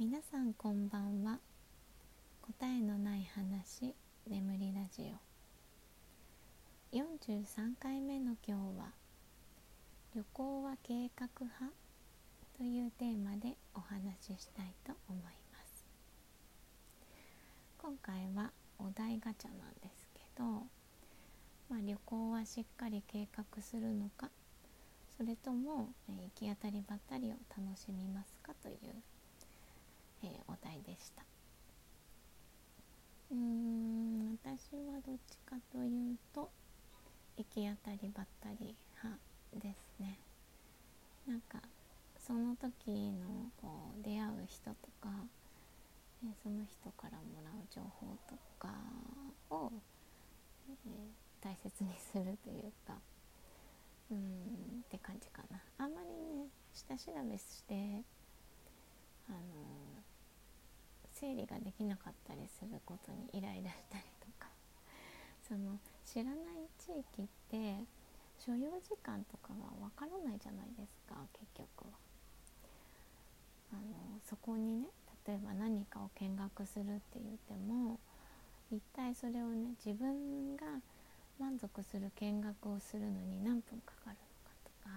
皆さんこんばんは。答えのない話眠りラジオ。43回目の今日は旅行は計画派というテーマでお話ししたいと思います。今回はお題ガチャなんですけど、まあ、旅行はしっかり計画するのかそれとも、行き当たりばったりを楽しみますかという、えー、お題でした。うーん私はどっちかというと行き当たりばったり派ですね。なんかその時のこう出会う人とか、えー、その人からもらう情報とかを、えー、大切にするというかうんって感じかな。あんまりね下調べしてあの整理ができなかったりすることにイライラしたりとか。その知らない地域って所要時間とかがわからないじゃないですか結局は。あのそこにね例えば何かを見学するって言っても一体それをね自分が満足する見学をするのに何分かかるのかとか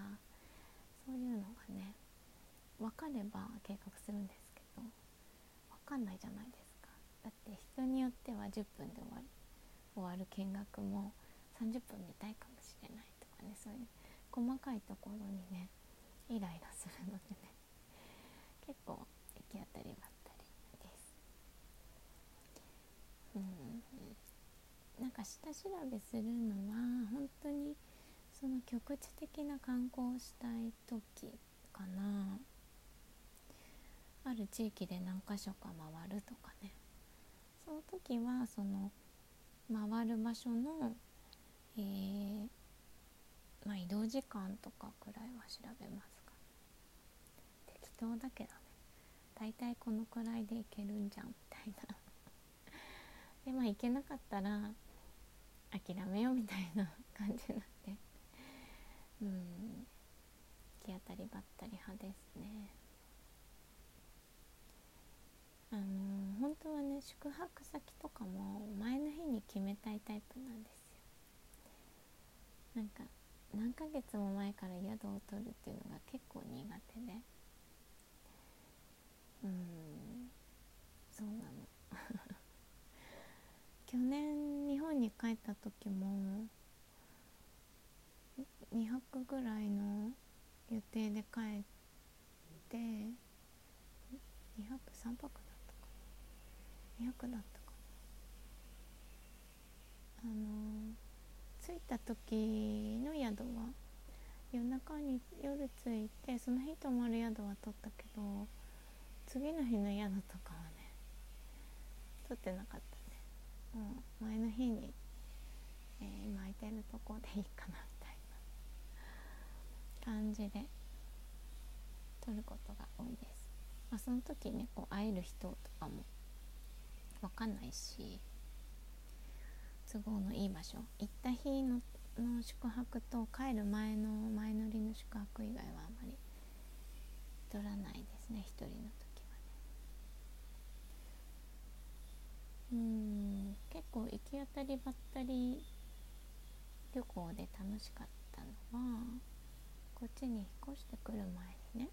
そういうのがね分かれば計画するんですかんないじゃないですか。だって人によっては10分で終わる終わる見学も30分見たいかもしれないとかね。そういう細かいところにねイライラするのでね。結構行き当たりばったりです。うん。なんか下調べするのは本当にその局地的な観光をしたい時かな。ある地域で何箇所か回るとかね。その時はその回る場所の、えー、まあ、移動時間とかくらいは調べますか。適当だけどね。大体このくらいで行けるんじゃんみたいな。でまあ行けなかったら諦めようみたいな感じなんでうん。行き当たりばったり派ですねあのー、本当はね宿泊先とかも前の日に決めたいタイプなんですよ。なんか何ヶ月も前から宿を取るっていうのが結構苦手で。うんそうなの。去年日本に帰った時も2泊ぐらいの予定で帰って2泊3泊だったかな2泊だったかなあの着いた時の宿は夜中に夜着いてその日泊まる宿は取ったけど次の日の宿とかはね取ってなかったねもう前の日に、えー、今空いてるとこでいいかなみたいな感じで撮ることが多いです。まあ、その時ねこう会える人とかも分かんないし都合のいい場所行った日のの宿泊と帰る前の前乗りの宿泊以外はあんまり取らないですね一人の時はうん結構行き当たりばったり旅行で楽しかったのはこっちに引っ越してくる前にね、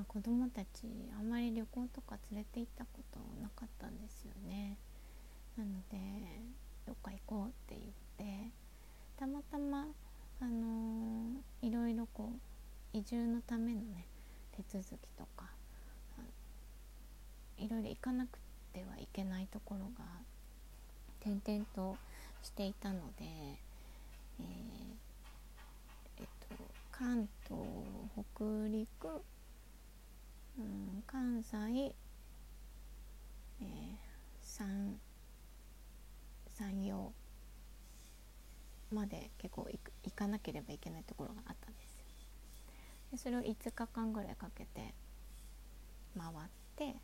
まあ、子供たちあんまり旅行とか連れて行ったことなかったんですよね。なのでどっか行こうって言ってたまたまあのー、いろいろこう移住のためのね手続きとかいろいろ行かなくてはいけないところが点々としていたので、えー、えっと、関東北陸、うん、関西、えー、山山陽まで結構行かなければいけないところがあったんです。でそれを5日間ぐらいかけて回って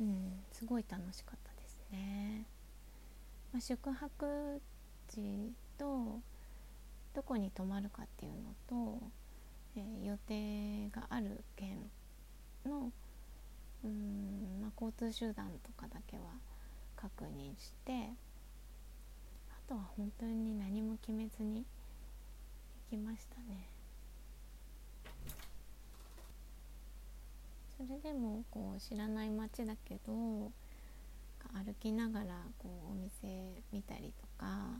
うん、すごい楽しかったですね。まあ、宿泊地とどこに泊まるかっていうのと、えー、予定がある県のうん、まあ、交通手段とかだけは確認してあとは本当に何も決めずに行きましたね。それでもこう知らない街だけど歩きながらこうお店見たりとか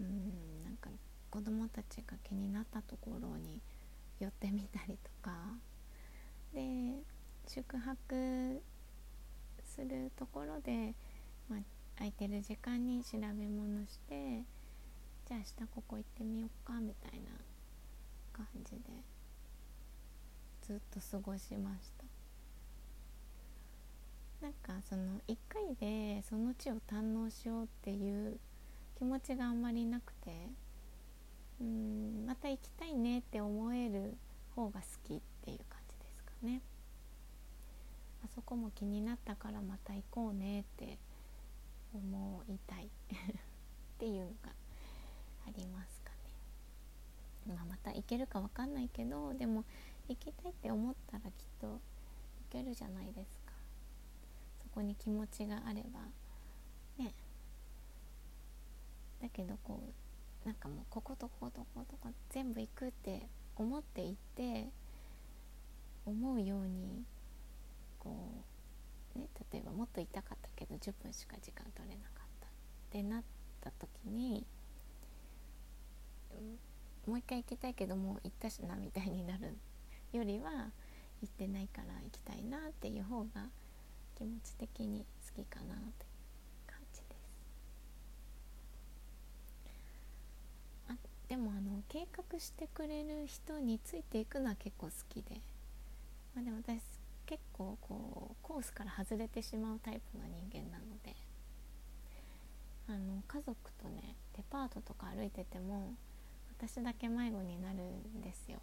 うんなんか子供たちが気になったところに寄ってみたりとか。で宿泊するところで、まあ、空いてる時間に調べ物してじゃあ明日ここ行ってみようかみたいな感じでずっと過ごしました。なんかその1回でその地を堪能しようっていう気持ちがあんまりなくて。うんまた行きたいねって思える方が好きっていう感じですかね。あそこも気になったからまた行こうねって思いたい。っていうのがありますかね、まあ、また行けるか分かんないけどでも行きたいって思ったらきっと行けるじゃないですか。そこに気持ちがあれば。ね。だけどこうなんかもうこことこことことこ全部行くって思って行って思うようにこうね例えばもっと痛かったけど10分しか時間取れなかったってなった時にもう一回行きたいけどもう行ったしなみたいになるよりは行ってないから行きたいなっていう方が気持ち的に好きかなって感じですあでもあの計画してくれる人についていくのは結構好きで、まあ、でも私結構こうコースから外れてしまうタイプの人間なのであの家族とねデパートとか歩いてても私だけ迷子になるんですよ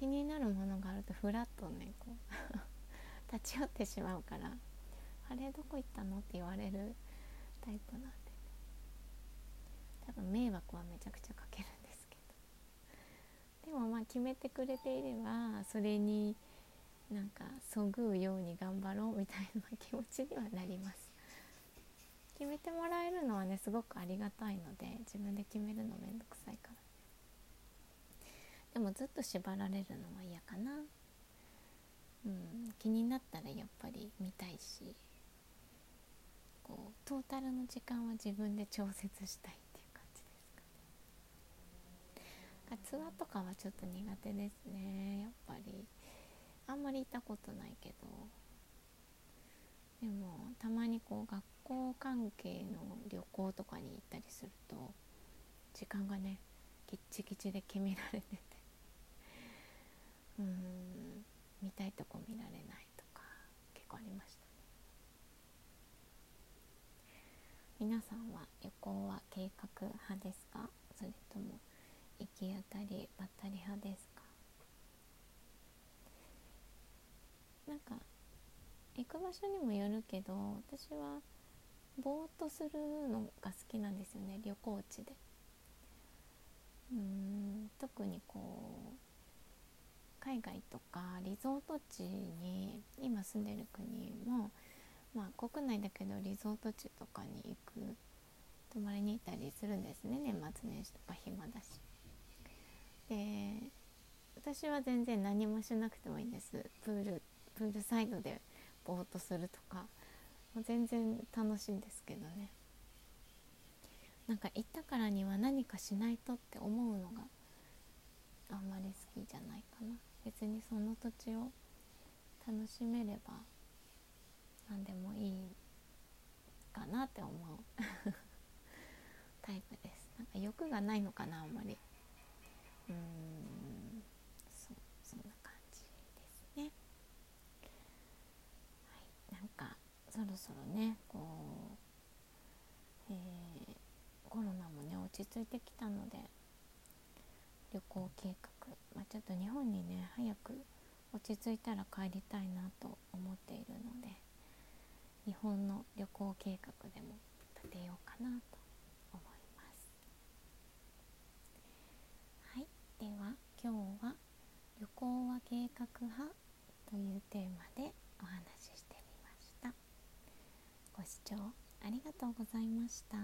気になるものがあるとふらっとねこう 立ち寄ってしまうから「あれどこ行ったの?」って言われるタイプなんで多分迷惑はめちゃくちゃかけるんですけど。でもまあ決めてくれていればそれになんかそぐうように頑張ろうみたいな気持ちにはなります。決めてもらえるのはねすごくありがたいので自分で決めるのめんどくさいから。でもずっと縛られるのは嫌かな。うん気になったらやっぱり見たいしこうトータルの時間は自分で調節したいっていう感じですかねツアーとかはちょっと苦手ですね。やっぱりあんまり行ったことないけど。でもたまにこう学校関係の旅行とかに行ったりすると時間がねギッチギチで決められてて。うん見たいとこ見られないとか結構ありましたね。皆さんは旅行は計画派ですか？それとも行き当たりばったり派ですか？なんか行く場所にもよるけど私はぼーっとするのが好きなんですよね旅行地で。うん特にこう海外とかリゾート地に今住んでる国もまあ国内だけどリゾート地とかに行く泊まりに行ったりするんですね年末年始とか暇だし。で私は全然何もしなくてもいいんです。プールプールサイドでぼーっとするとか。全然楽しいんですけどね。なんか行ったからには何かしないとって思うのがあんまり好きじゃないかな。別にその土地を楽しめれば何でもいいかなって思う。タイプです。なんか欲がないのかなあんまり。うんそそんな感じですね。はい。なんかそろそろねこう、えーコロナもね落ち着いてきたので旅行計画、まあ、ちょっと日本にね早く落ち着いたら帰りたいなと思っているので日本の旅行計画でも立てようかなと。講和計画派というテーマでお話ししてみました。ご視聴ありがとうございました。